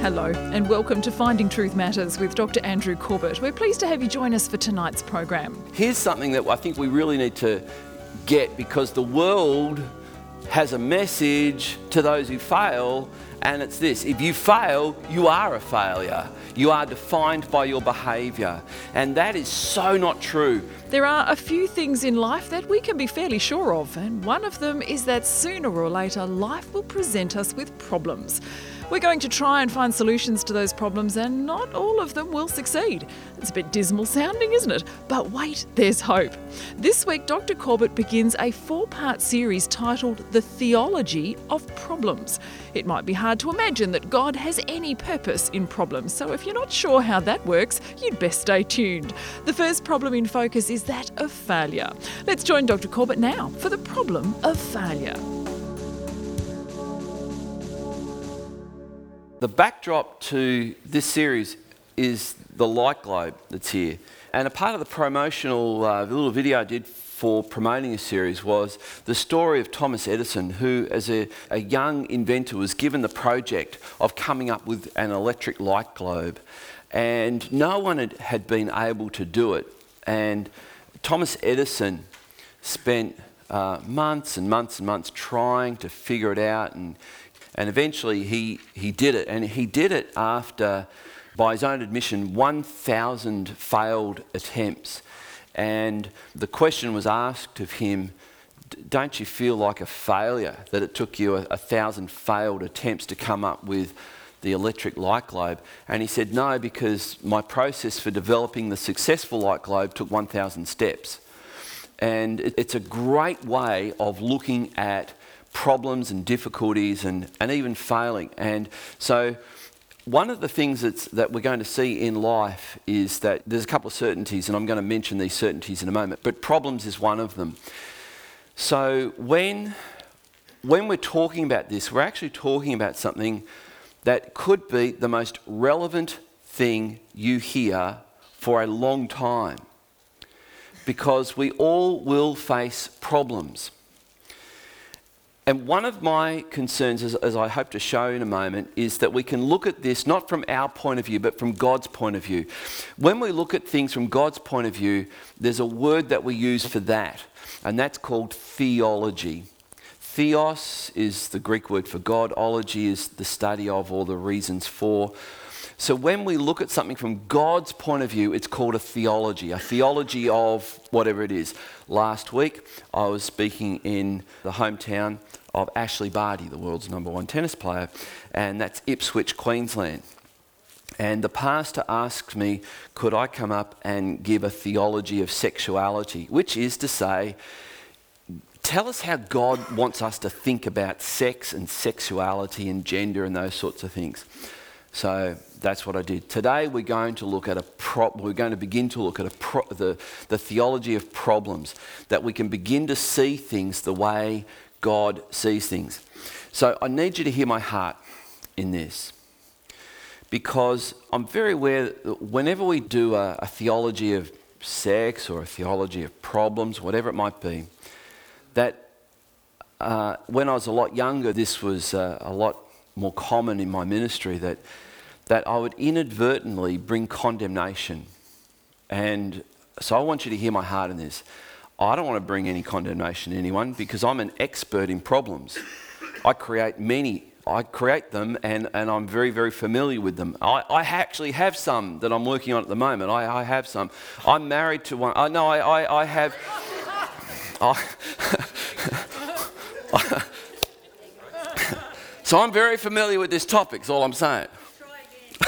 Hello, and welcome to Finding Truth Matters with Dr. Andrew Corbett. We're pleased to have you join us for tonight's program. Here's something that I think we really need to get because the world has a message to those who fail, and it's this if you fail, you are a failure. You are defined by your behaviour, and that is so not true. There are a few things in life that we can be fairly sure of, and one of them is that sooner or later life will present us with problems. We're going to try and find solutions to those problems, and not all of them will succeed. It's a bit dismal sounding, isn't it? But wait, there's hope. This week, Dr. Corbett begins a four part series titled The Theology of Problems. It might be hard to imagine that God has any purpose in problems, so if you're not sure how that works, you'd best stay tuned. The first problem in focus is that of failure. Let's join Dr. Corbett now for the problem of failure. The backdrop to this series is the light globe that's here. And a part of the promotional uh, little video I did for promoting this series was the story of Thomas Edison, who, as a, a young inventor, was given the project of coming up with an electric light globe. And no one had, had been able to do it. And Thomas Edison spent uh, months and months and months trying to figure it out and and eventually he, he did it. And he did it after, by his own admission, 1,000 failed attempts. And the question was asked of him Don't you feel like a failure that it took you a, a thousand failed attempts to come up with the electric light globe? And he said, No, because my process for developing the successful light globe took 1,000 steps. And it's a great way of looking at problems and difficulties and, and even failing. And so, one of the things that's, that we're going to see in life is that there's a couple of certainties, and I'm going to mention these certainties in a moment, but problems is one of them. So, when, when we're talking about this, we're actually talking about something that could be the most relevant thing you hear for a long time. Because we all will face problems. And one of my concerns, as, as, I hope to show in a moment, is that we can look at this not from our point of view, but from God's point of view. When we look at things from God's point of view, there's a word that we use for that, and that's called theology. Theos is the Greek word for God, ology is the study of or the reasons for. So when we look at something from God's point of view, it's called a theology, a theology of whatever it is. Last week, I was speaking in the hometown of Ashleigh Barty, the world's number one tennis player, and that's Ipswich, Queensland. And the pastor asked me, could I come up and give a theology of sexuality, which is to say, tell us how God wants us to think about sex and sexuality and gender and those sorts of things. So that's what I did. Today we're going to look at a prop. we're going to begin to look at a pro- the, the theology of problems, that we can begin to see things the way God sees things. So I need you to hear my heart in this. Because I'm very aware that whenever we do a, a theology of sex or a theology of problems, whatever it might be, that uh, when I was a lot younger, this was uh, a lot more common in my ministry that, that I would inadvertently bring condemnation. And so I want you to hear my heart in this. I don't want to bring any condemnation to anyone because I'm an expert in problems. I create many, I create them and, and I'm very, very familiar with them. I, I actually have some that I'm working on at the moment. I, I have some. I'm married to one. Uh, I know I, I, I have. I, so I'm very familiar with this topic, is all I'm saying.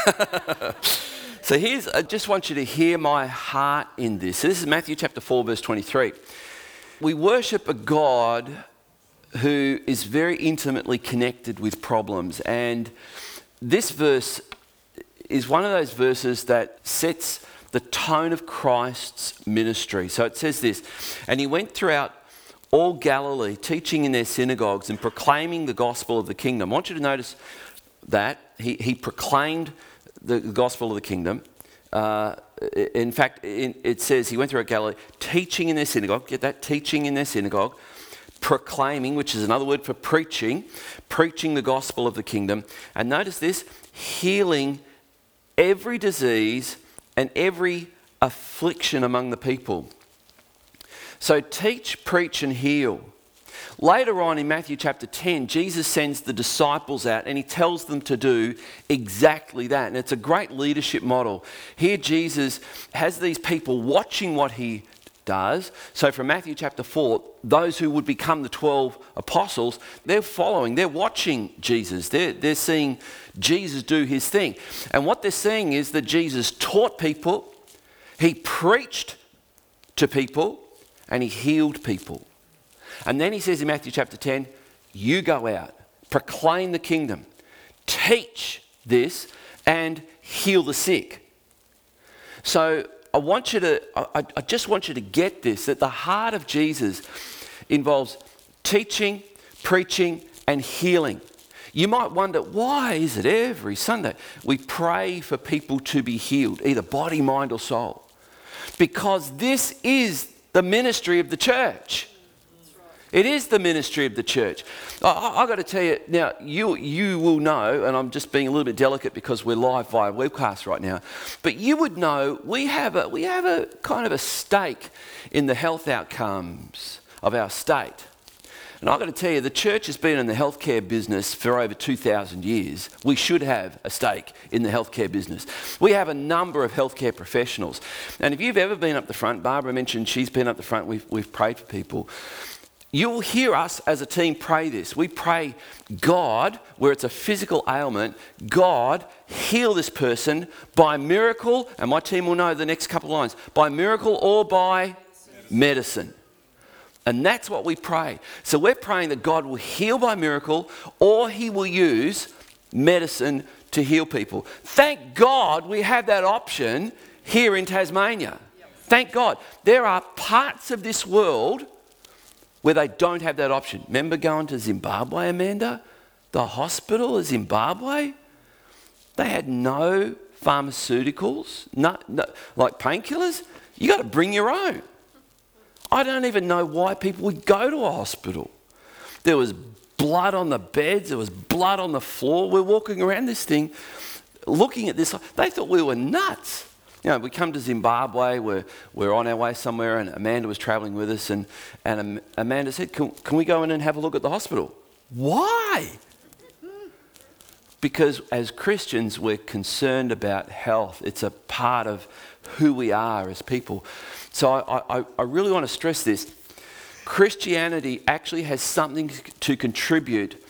So here's, I just want you to hear my heart in this. So this is Matthew chapter 4, verse 23. We worship a God who is very intimately connected with problems. And this verse is one of those verses that sets the tone of Christ's ministry. So it says this And he went throughout all Galilee, teaching in their synagogues and proclaiming the gospel of the kingdom. I want you to notice that he, he proclaimed the gospel of the kingdom. Uh, in fact, in, it says he went through Galilee, teaching in their synagogue. Get that? Teaching in their synagogue, proclaiming, which is another word for preaching, preaching the gospel of the kingdom. And notice this healing every disease and every affliction among the people. So teach, preach, and heal. Later on in Matthew chapter 10, Jesus sends the disciples out and he tells them to do exactly that. And it's a great leadership model. Here, Jesus has these people watching what he does. So, from Matthew chapter 4, those who would become the 12 apostles, they're following, they're watching Jesus, they're, they're seeing Jesus do his thing. And what they're seeing is that Jesus taught people, he preached to people, and he healed people. And then he says in Matthew chapter 10, You go out, proclaim the kingdom, teach this, and heal the sick. So I want you to, I, I just want you to get this that the heart of Jesus involves teaching, preaching, and healing. You might wonder, why is it every Sunday we pray for people to be healed, either body, mind, or soul? Because this is the ministry of the church. It is the ministry of the church. I, have got to tell you now. You you will know, and I'm just being a little bit delicate because we're live via webcast right now. But you would know we have a we have a kind of a stake in the health outcomes of our state. And I've got to tell you, the church has been in the healthcare business for over 2,000 years. We should have a stake in the healthcare business. We have a number of healthcare professionals. And if you've ever been up the front, Barbara mentioned she's been up the front, we've, we've prayed for people. You'll hear us as a team pray this. We pray, God, where it's a physical ailment, God, heal this person by miracle, and my team will know the next couple lines by miracle or by medicine. And that's what we pray. So we're praying that God will heal by miracle or he will use medicine to heal people. Thank God we have that option here in Tasmania. Thank God. There are parts of this world where they don't have that option. Remember going to Zimbabwe, Amanda? The hospital in Zimbabwe? They had no pharmaceuticals, no, no, like painkillers. You got to bring your own. I don't even know why people would go to a hospital. There was blood on the beds, there was blood on the floor. We're walking around this thing looking at this. They thought we were nuts. You know, we come to Zimbabwe, we're, we're on our way somewhere, and Amanda was traveling with us, and, and Amanda said, can, can we go in and have a look at the hospital? Why? Because as Christians, we're concerned about health. It's a part of who we are as people. So I, I, I really want to stress this. Christianity actually has something to contribute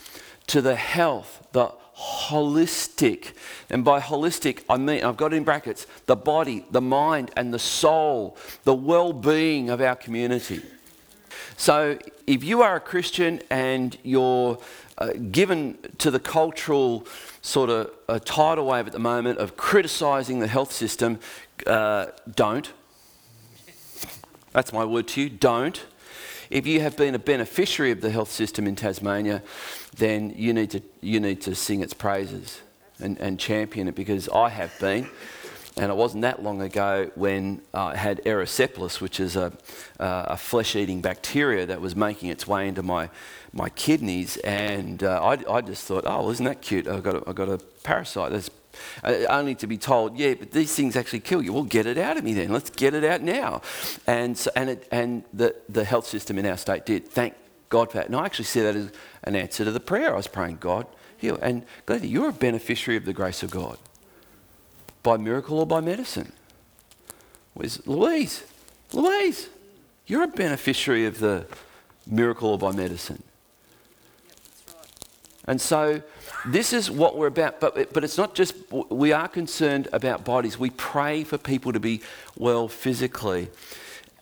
to the health, the holistic. And by holistic, I mean, I've got in brackets, the body, the mind, and the soul, the well being of our community. So if you are a Christian and you're uh, given to the cultural sort of a tidal wave at the moment of criticizing the health system, uh, don't. That's my word to you. Don't. If you have been a beneficiary of the health system in Tasmania, then you need to, you need to sing its praises and, and champion it because I have been. And it wasn't that long ago when I had erysipelas, which is a, a flesh eating bacteria that was making its way into my, my kidneys. And uh, I, I just thought, oh, isn't that cute? I've got a, I've got a parasite. That's uh, only to be told, yeah, but these things actually kill you. Well, get it out of me then. Let's get it out now. And, so, and, it, and the, the health system in our state did. Thank God for that. And I actually see that as an answer to the prayer I was praying, God, heal. And Glenn, you're a beneficiary of the grace of God by miracle or by medicine. Where's Louise? Louise, you're a beneficiary of the miracle or by medicine. And so this is what we're about. But, but it's not just, we are concerned about bodies. We pray for people to be well physically.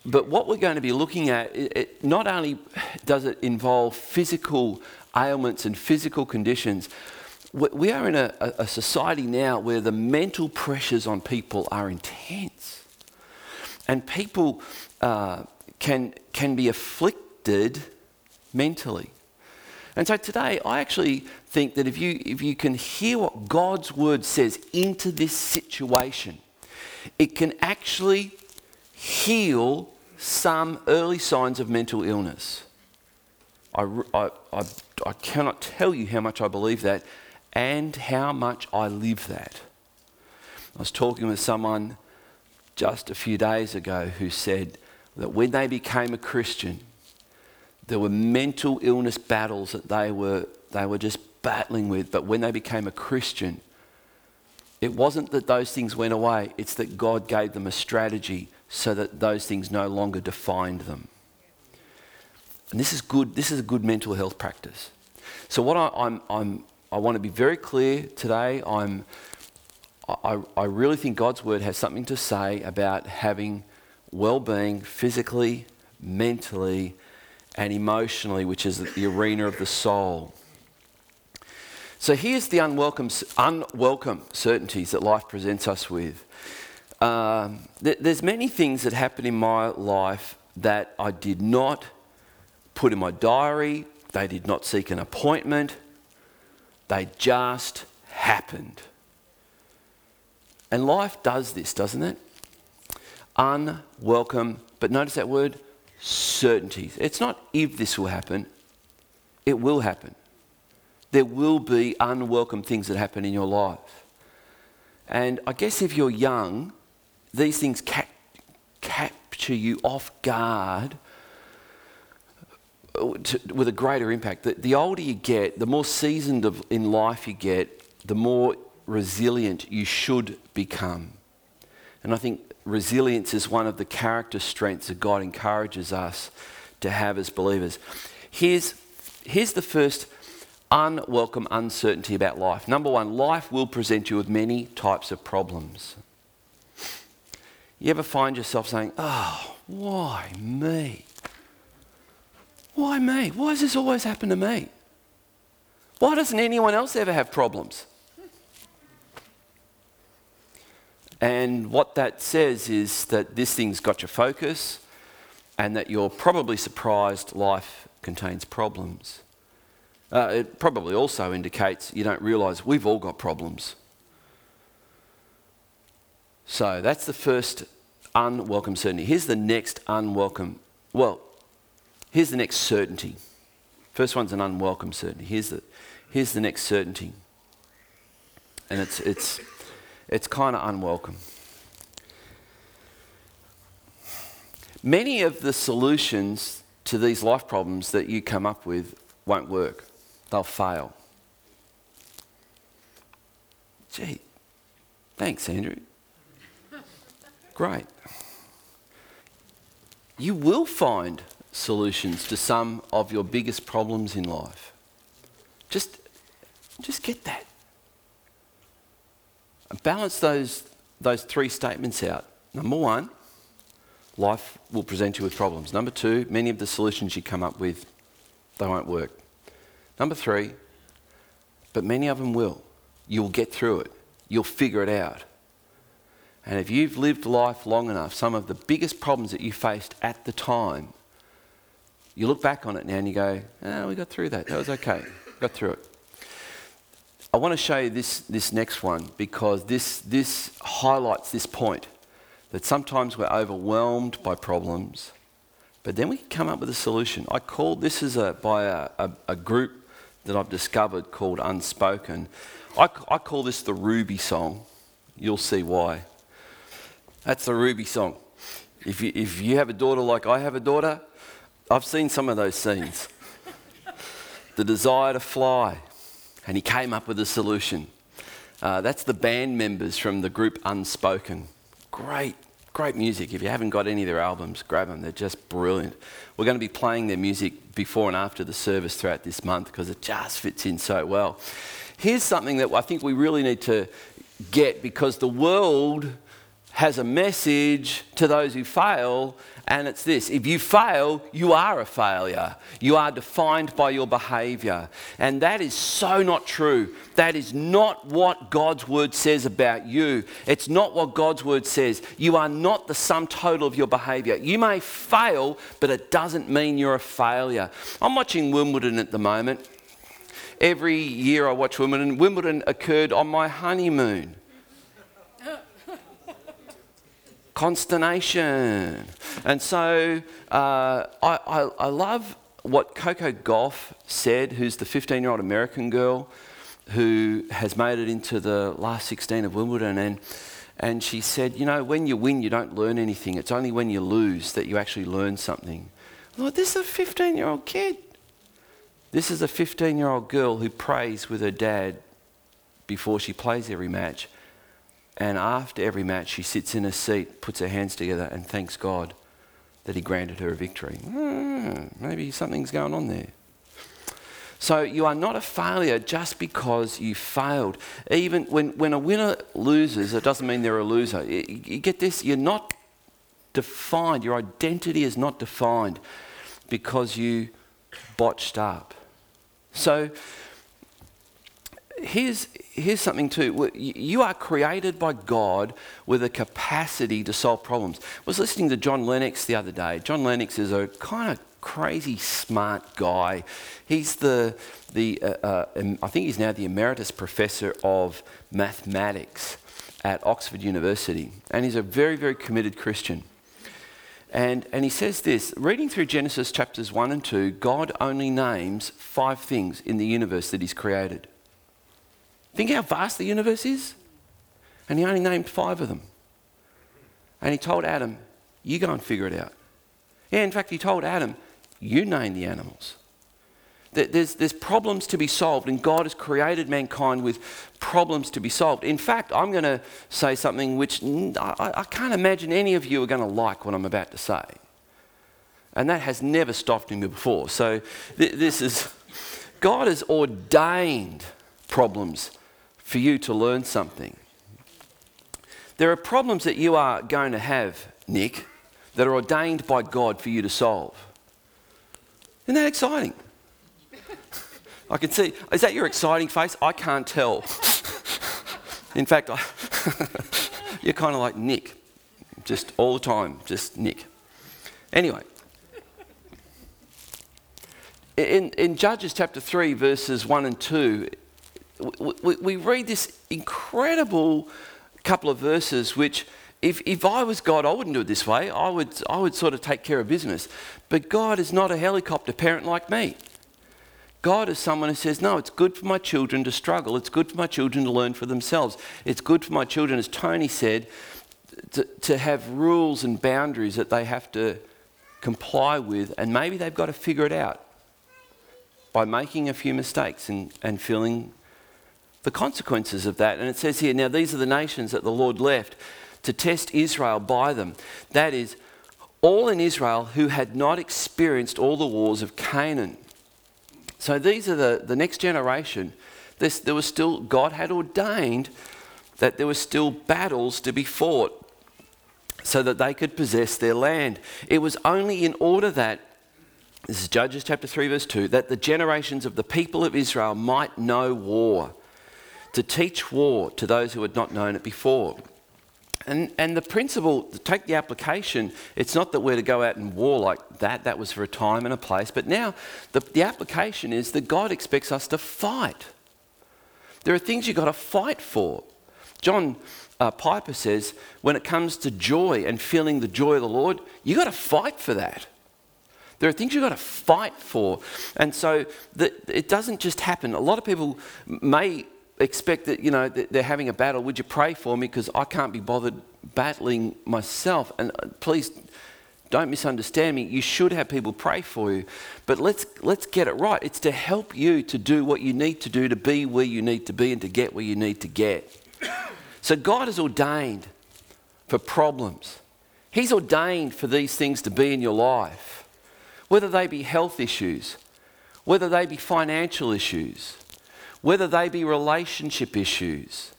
But what we're going to be looking at, it, not only does it involve physical ailments and physical conditions, we are in a, a society now where the mental pressures on people are intense. And people uh, can, can be afflicted mentally. And so today, I actually think that if you, if you can hear what God's word says into this situation, it can actually heal some early signs of mental illness. I, I, I, I cannot tell you how much I believe that and how much I live that. I was talking with someone just a few days ago who said that when they became a Christian, there were mental illness battles that they were, they were just battling with. But when they became a Christian, it wasn't that those things went away, it's that God gave them a strategy so that those things no longer defined them. And this is good, this is a good mental health practice. So, what I, I'm, I'm, I want to be very clear today. I'm, I, I really think God's word has something to say about having well being physically, mentally, and emotionally, which is the arena of the soul. So here's the unwelcome, unwelcome certainties that life presents us with. Um, th- there's many things that happen in my life that I did not put in my diary. They did not seek an appointment. They just happened. And life does this, doesn't it? Unwelcome, but notice that word certainties. It's not if this will happen, it will happen. There will be unwelcome things that happen in your life. And I guess if you're young, these things ca- capture you off guard uh, to, with a greater impact. The, the, older you get, the more seasoned of, in life you get, the more resilient you should become. And I think resilience is one of the character strengths that God encourages us to have as believers. Here's, here's the first unwelcome uncertainty about life. Number one, life will present you with many types of problems. You ever find yourself saying, Oh, why me? Why me? Why does this always happen to me? Why doesn't anyone else ever have problems? And what that says is that this thing's got your focus and that you're probably surprised life contains problems. Uh, it probably also indicates you don't realise we've all got problems. So that's the first unwelcome certainty. Here's the next unwelcome, well, here's the next certainty. First one's an unwelcome certainty. Here's the, here's the next certainty. And it's, it's, it's kind of unwelcome. Many of the solutions to these life problems that you come up with won't work, they'll fail. Gee, thanks, Andrew. Great. You will find solutions to some of your biggest problems in life. Just, just get that. Balance those, those three statements out. Number one, life will present you with problems. Number two, many of the solutions you come up with, they won't work. Number three, but many of them will. You'll get through it. You'll figure it out. And if you've lived life long enough, some of the biggest problems that you faced at the time, you look back on it now and you go, oh, we got through that. That was okay. got through it. I want to show you this, this next one because this, this highlights this point that sometimes we're overwhelmed by problems, but then we can come up with a solution. I call this is a, by a, a, a group that I've discovered called Unspoken. I, I call this the Ruby song. You'll see why. That's the Ruby song. If you, if you have a daughter like I have a daughter, I've seen some of those scenes. the desire to fly, and he came up with a solution. Uh, that's the band members from the group Unspoken. Great, great music. If you haven't got any of their albums, grab them. They're just brilliant. We're going to be playing their music before and after the service throughout this month because it just fits in so well. Here's something that I think we really need to get because the world has a message to those who fail, and it's this if you fail, you are a failure. You are defined by your behavior. And that is so not true. That is not what God's word says about you. It's not what God's word says. You are not the sum total of your behavior. You may fail, but it doesn't mean you're a failure. I'm watching Wimbledon at the moment. Every year I watch Wimbledon. Wimbledon occurred on my honeymoon. Consternation. And so uh, I, I, I, love, what Coco Gauff said, who's the 15 year old American girl who has made it into the last 16 of Wimbledon. And, and she said, You know, when you win, you don't learn anything. It's only when you lose that you actually learn something. Lord, this is a 15 year old kid. This is a 15 year old girl who prays with her dad before she plays every match. And after every match, she sits in a seat, puts her hands together, and thanks God that He granted her a victory. Mm, maybe something's going on there. So you are not a failure just because you failed. Even when, when a winner loses, it doesn't mean they're a loser. You, you get this? You're not defined. Your identity is not defined because you botched up. So here's, here's something too. You are created by God with a capacity to solve problems. I was listening to John Lennox the other day. John Lennox is a kind of crazy smart guy. He's the, the uh, uh, I think he's now the emeritus professor of mathematics at Oxford University. And he's a very, very committed Christian. And, and he says this reading through Genesis chapters 1 and 2, God only names five things in the universe that he's created. Think how vast the universe is? And he only named five of them. And he told Adam, You go and figure it out. Yeah, in fact, he told Adam, You name the animals. There's, there's problems to be solved, and God has created mankind with problems to be solved. In fact, I'm going to say something which I, I can't imagine any of you are going to like what I'm about to say. And that has never stopped me before. So, th- this is God has ordained problems for you to learn something. There are problems that you are going to have, Nick, that are ordained by God for you to solve. Isn't that exciting? I can see, is that your exciting face? I can't tell. In fact, I you're kind of like Nick, just all the time, just Nick. Anyway, in, in Judges chapter 3, verses 1 and 2, we, we read this incredible couple of verses which if, if I was God, I wouldn't do it this way. I would, I would sort of take care of business. But God is not a helicopter parent like me. God is someone who says, No, it's good for my children to struggle. It's good for my children to learn for themselves. It's good for my children, as Tony said, to, to have rules and boundaries that they have to comply with, and maybe they've got to figure it out by making a few mistakes and, and feeling the consequences of that. And it says here, now these are the nations that the Lord left to test Israel by them. That is, all in Israel who had not experienced all the wars of Canaan. So these are the, the next generation. This, there was still, God had ordained that there were still battles to be fought so that they could possess their land. It was only in order that, this is Judges chapter 3, verse 2, that the generations of the people of Israel might know war to teach war to those who had not known it before. And, and the principle, take the application, it's not that we're to go out and war like that, that was for a time and a place, but now the, the application is that God expects us to fight. There are things you've got to fight for. John uh, Piper says, when it comes to joy and feeling the joy of the Lord, you've got to fight for that. There are things you've got to fight for. And so the, it doesn't just happen. A lot of people may expect that, you know, they're having a battle. Would you pray for me? Because I can't be bothered battling myself. And uh, please don't misunderstand me. You should have people pray for you. But let's, let's get it right. It's to help you to do what you need to do to be where you need to be and to get where you need to get. So God has ordained for problems. He's ordained for these things to be in your life, whether they be health issues, whether they be financial issues, whether they be relationship issues.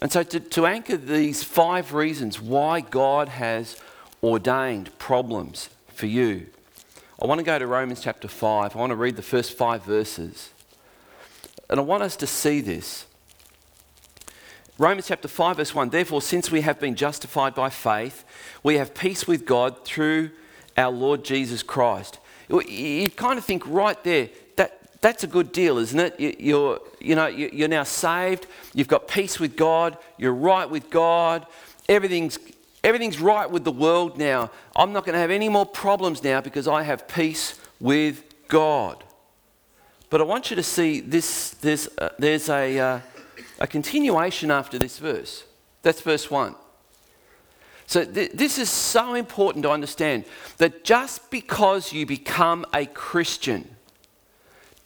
And so, to, to anchor these five reasons why God has ordained problems for you, I want to go to Romans chapter 5. I want to read the first five verses. And I want us to see this. Romans chapter 5, verse 1 Therefore, since we have been justified by faith, we have peace with God through our Lord Jesus Christ. You kind of think right there, that's a good deal, isn't it? You're, you know, you're now saved. You've got peace with God. You're right with God. Everything's Everything's right with the world now. I'm not going to have any more problems now because I have peace with God. But I want you to see this, there's, uh, there's a, uh, a continuation after this verse. That's verse 1. So, th- this is so important to understand that just because you become a Christian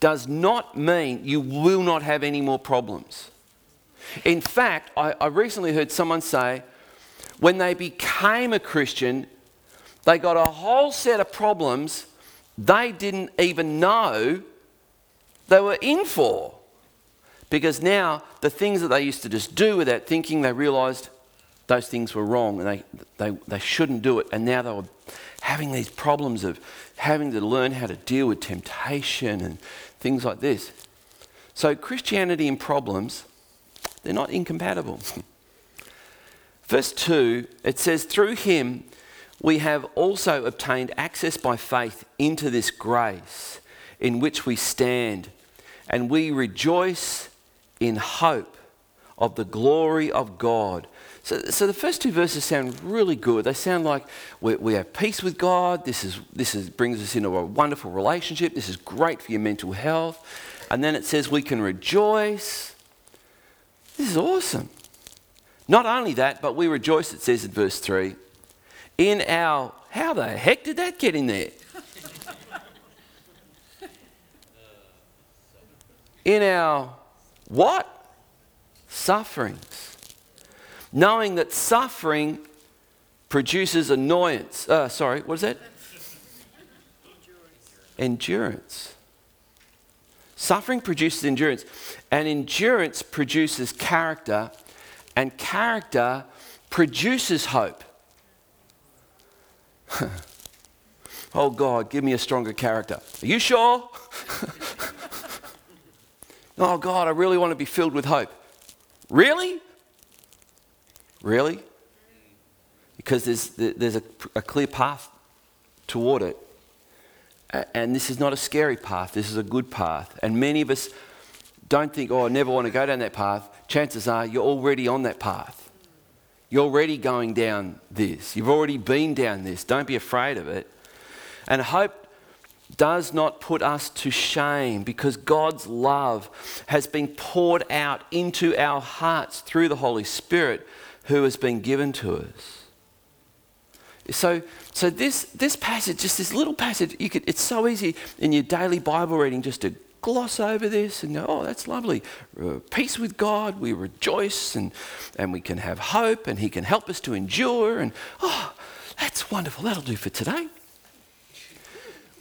does not mean you will not have any more problems. In fact, I, I recently heard someone say when they became a Christian, they got a whole set of problems they didn't even know they were in for. Because now the things that they used to just do without thinking, they realized those things were wrong and they, they, they shouldn't do it. And now they were having these problems of having to learn how to deal with temptation and things like this. So, Christianity and problems, they're not incompatible. Verse 2, it says, Through him we have also obtained access by faith into this grace in which we stand, and we rejoice in hope of the glory of God. So, so the first two verses sound really good. They sound like we, we have peace with God. This, is, this is, brings us into a wonderful relationship. This is great for your mental health. And then it says we can rejoice. This is awesome. Not only that, but we rejoice, it says in verse 3, in our. How the heck did that get in there? in our what? Sufferings knowing that suffering produces annoyance. Uh, sorry, what is that? Endurance. endurance. Suffering produces endurance, and endurance produces character, and character produces hope. oh God, give me a stronger character. Are you sure? oh God, I really want to be filled with hope. Really? Really? Because there's, there's a, a clear path toward it. And this is not a scary path, this is a good path. And many of us don't think, oh, I never want to go down that path. Chances are you're already on that path. You're already going down this. You've already been down this. Don't be afraid of it. And hope does not put us to shame because God's love has been poured out into our hearts through the Holy Spirit who has been given to us. So, so this, this passage, just this little passage, you could, it's so easy in your daily Bible reading just to gloss over this and go, oh, that's lovely. Uh, peace with God, we rejoice and, and we can have hope and He can help us to endure. And oh, that's wonderful. That'll do for today.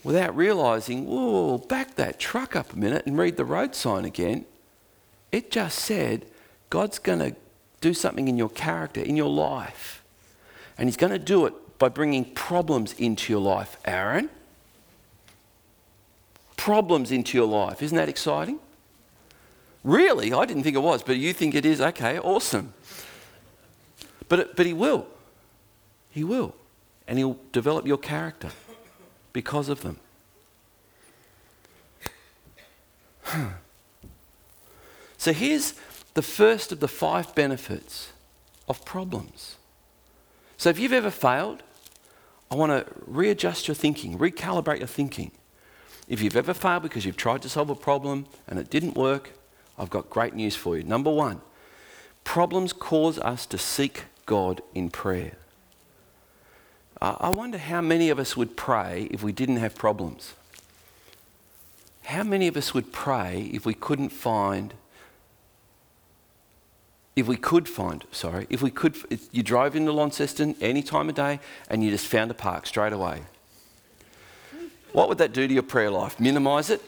Without realizing, whoa, back that truck up a minute and read the road sign again. It just said, God's going to do something in your character, in your life. And He's going to do it by bringing problems into your life, Aaron. Problems into your life. Isn't that exciting? Really? I didn't think it was, but you think it is. Okay, awesome. But, but He will. He will. And He'll develop your character because of them. So here's the first of the five benefits of problems. So if you've ever failed, I want to readjust your thinking, recalibrate your thinking. If you've ever failed because you've tried to solve a problem and it didn't work, I've got great news for you. Number one, problems cause us to seek God in prayer. I wonder how many of us would pray if we didn't have problems. How many of us would pray if we couldn't find if we could find, sorry, if we could, if you drove into Launceston any time of day and you just found a park straight away, what would that do to your prayer life? Minimise it?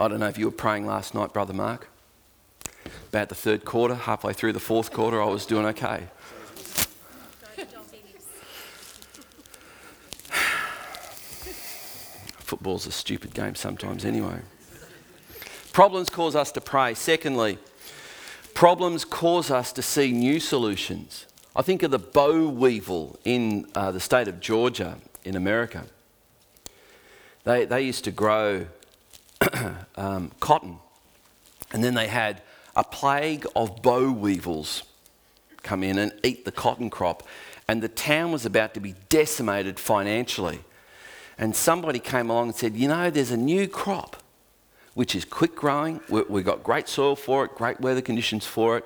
I don't know if you were praying last night, Brother Mark. About the third quarter, halfway through the fourth quarter, I was doing okay. Football's a stupid game sometimes, anyway. Problems cause us to pray. Secondly, problems cause us to see new solutions. I think of the boll weevil in uh, the state of Georgia in America. They, they used to grow um, cotton And then they had a plague of boll weevils come in and eat the cotton crop. And the town was about to be decimated financially. And somebody came along and said, You know, there's a new crop which is quick growing. We've got great soil for it, great weather conditions for it.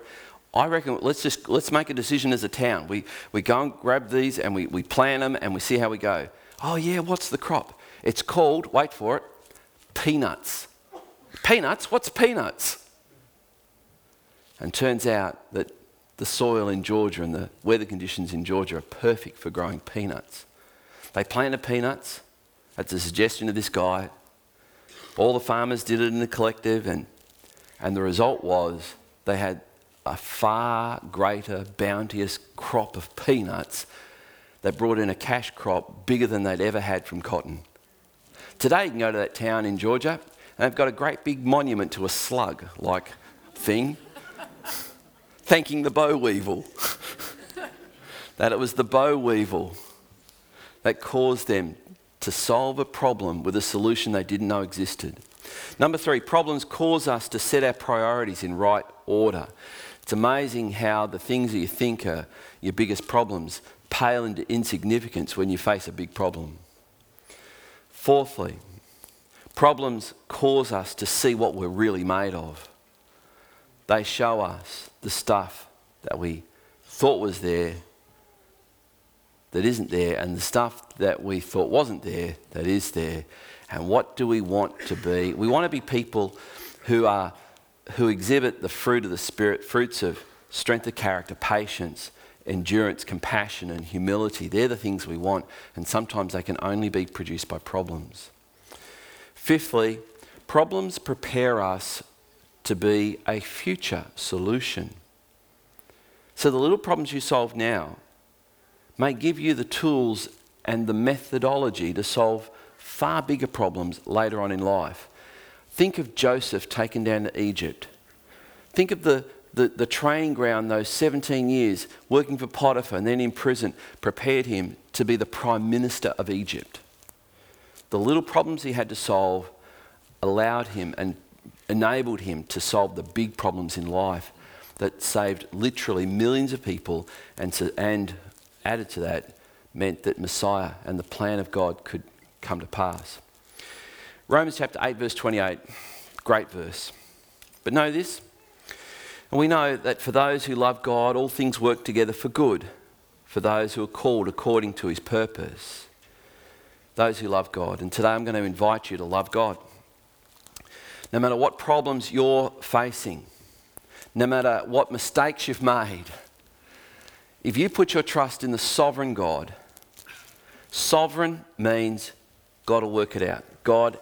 I reckon let's just let's make a decision as a town. We, we go and grab these and we, we plant them and we see how we go. Oh, yeah, what's the crop? It's called, wait for it, peanuts. Peanuts? What's peanuts? And turns out that the soil in Georgia and the weather conditions in Georgia are perfect for growing peanuts. They planted peanuts at the suggestion of this guy. All the farmers did it in a collective, and, and the result was they had a far greater, bounteous crop of peanuts that brought in a cash crop bigger than they'd ever had from cotton. Today, you can go to that town in Georgia, and they've got a great big monument to a slug like thing, thanking the boll weevil. that it was the boll weevil that caused them to solve a problem with a solution they didn't know existed. Number three, problems cause us to set our priorities in right order. It's amazing how the things that you think are your biggest problems pale into insignificance when you face a big problem. Fourthly, problems cause us to see what we're really made of. They show us the stuff that we thought was there that isn't there, and the stuff that we thought wasn't there that is there. And what do we want to be? We want to be people who are who exhibit the fruit of the spirit, fruits of strength of character, patience, endurance, compassion, and humility. They're the things we want, and sometimes they can only be produced by problems. Fifthly, problems prepare us to be a future solution. So the little problems you solve now may give you the tools and the methodology to solve far bigger problems later on in life. Think of Joseph taken down to Egypt. Think of the, the, the, training ground, those 17 years working for Potiphar and then in prison, prepared him to be the prime minister of Egypt. The little problems he had to solve allowed him and enabled him to solve the big problems in life that saved literally millions of people and, and added to that meant that Messiah and the plan of God could come to pass. Romans chapter 8, verse 28, great verse. But know this, and we know that for those who love God, all things work together for good, for those who are called according to his purpose. Those who love God. And today I'm going to invite you to love God. No matter what problems you're facing, no matter what mistakes you've made, if you put your trust in the sovereign God, sovereign means God will work it out. God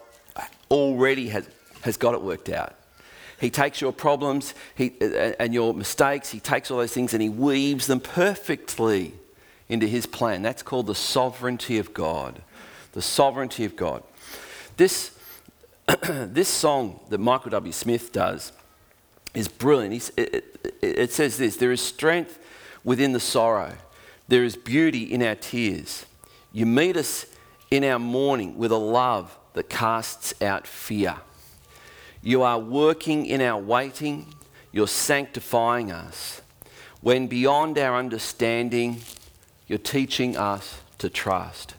already has, has got it worked out. He takes your problems he, and your mistakes, he takes all those things and he weaves them perfectly into his plan. That's called the sovereignty of God. The sovereignty of God. This, this song that Michael W. Smith does is brilliant. It, it, it says this There is strength within the sorrow. There is beauty in our tears. You meet us in our mourning with a love that casts out fear. You are working in our waiting. You're sanctifying us. When beyond our understanding, you're teaching us to trust.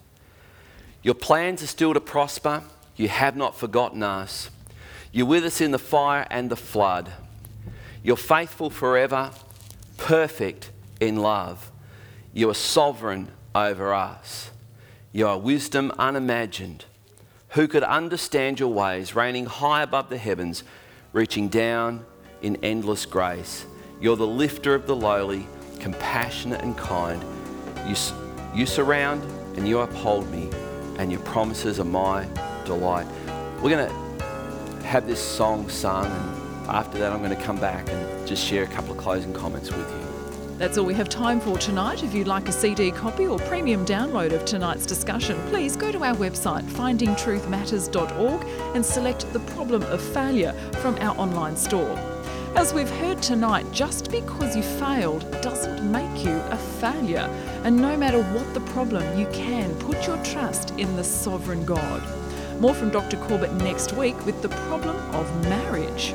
Your plans are still to prosper. You have not forgotten us. You're with us in the fire and the flood. You're faithful forever, perfect in love. You are sovereign over us. You are wisdom unimagined. Who could understand your ways, reigning high above the heavens, reaching down in endless grace? You're the lifter of the lowly, compassionate and kind. You, you surround and you uphold me, and your promises are my delight. We're going to have this song sung, and after that, I'm going to come back and just share a couple of closing comments with you. That's all we have time for tonight. If you'd like a CD copy or premium download of tonight's discussion, please go to our website, findingtruthmatters.org, and select the problem of failure from our online store. As we've heard tonight, just because you failed doesn't make you a failure. And no matter what the problem, you can put your trust in the sovereign God. More from Dr. Corbett next week with the problem of marriage.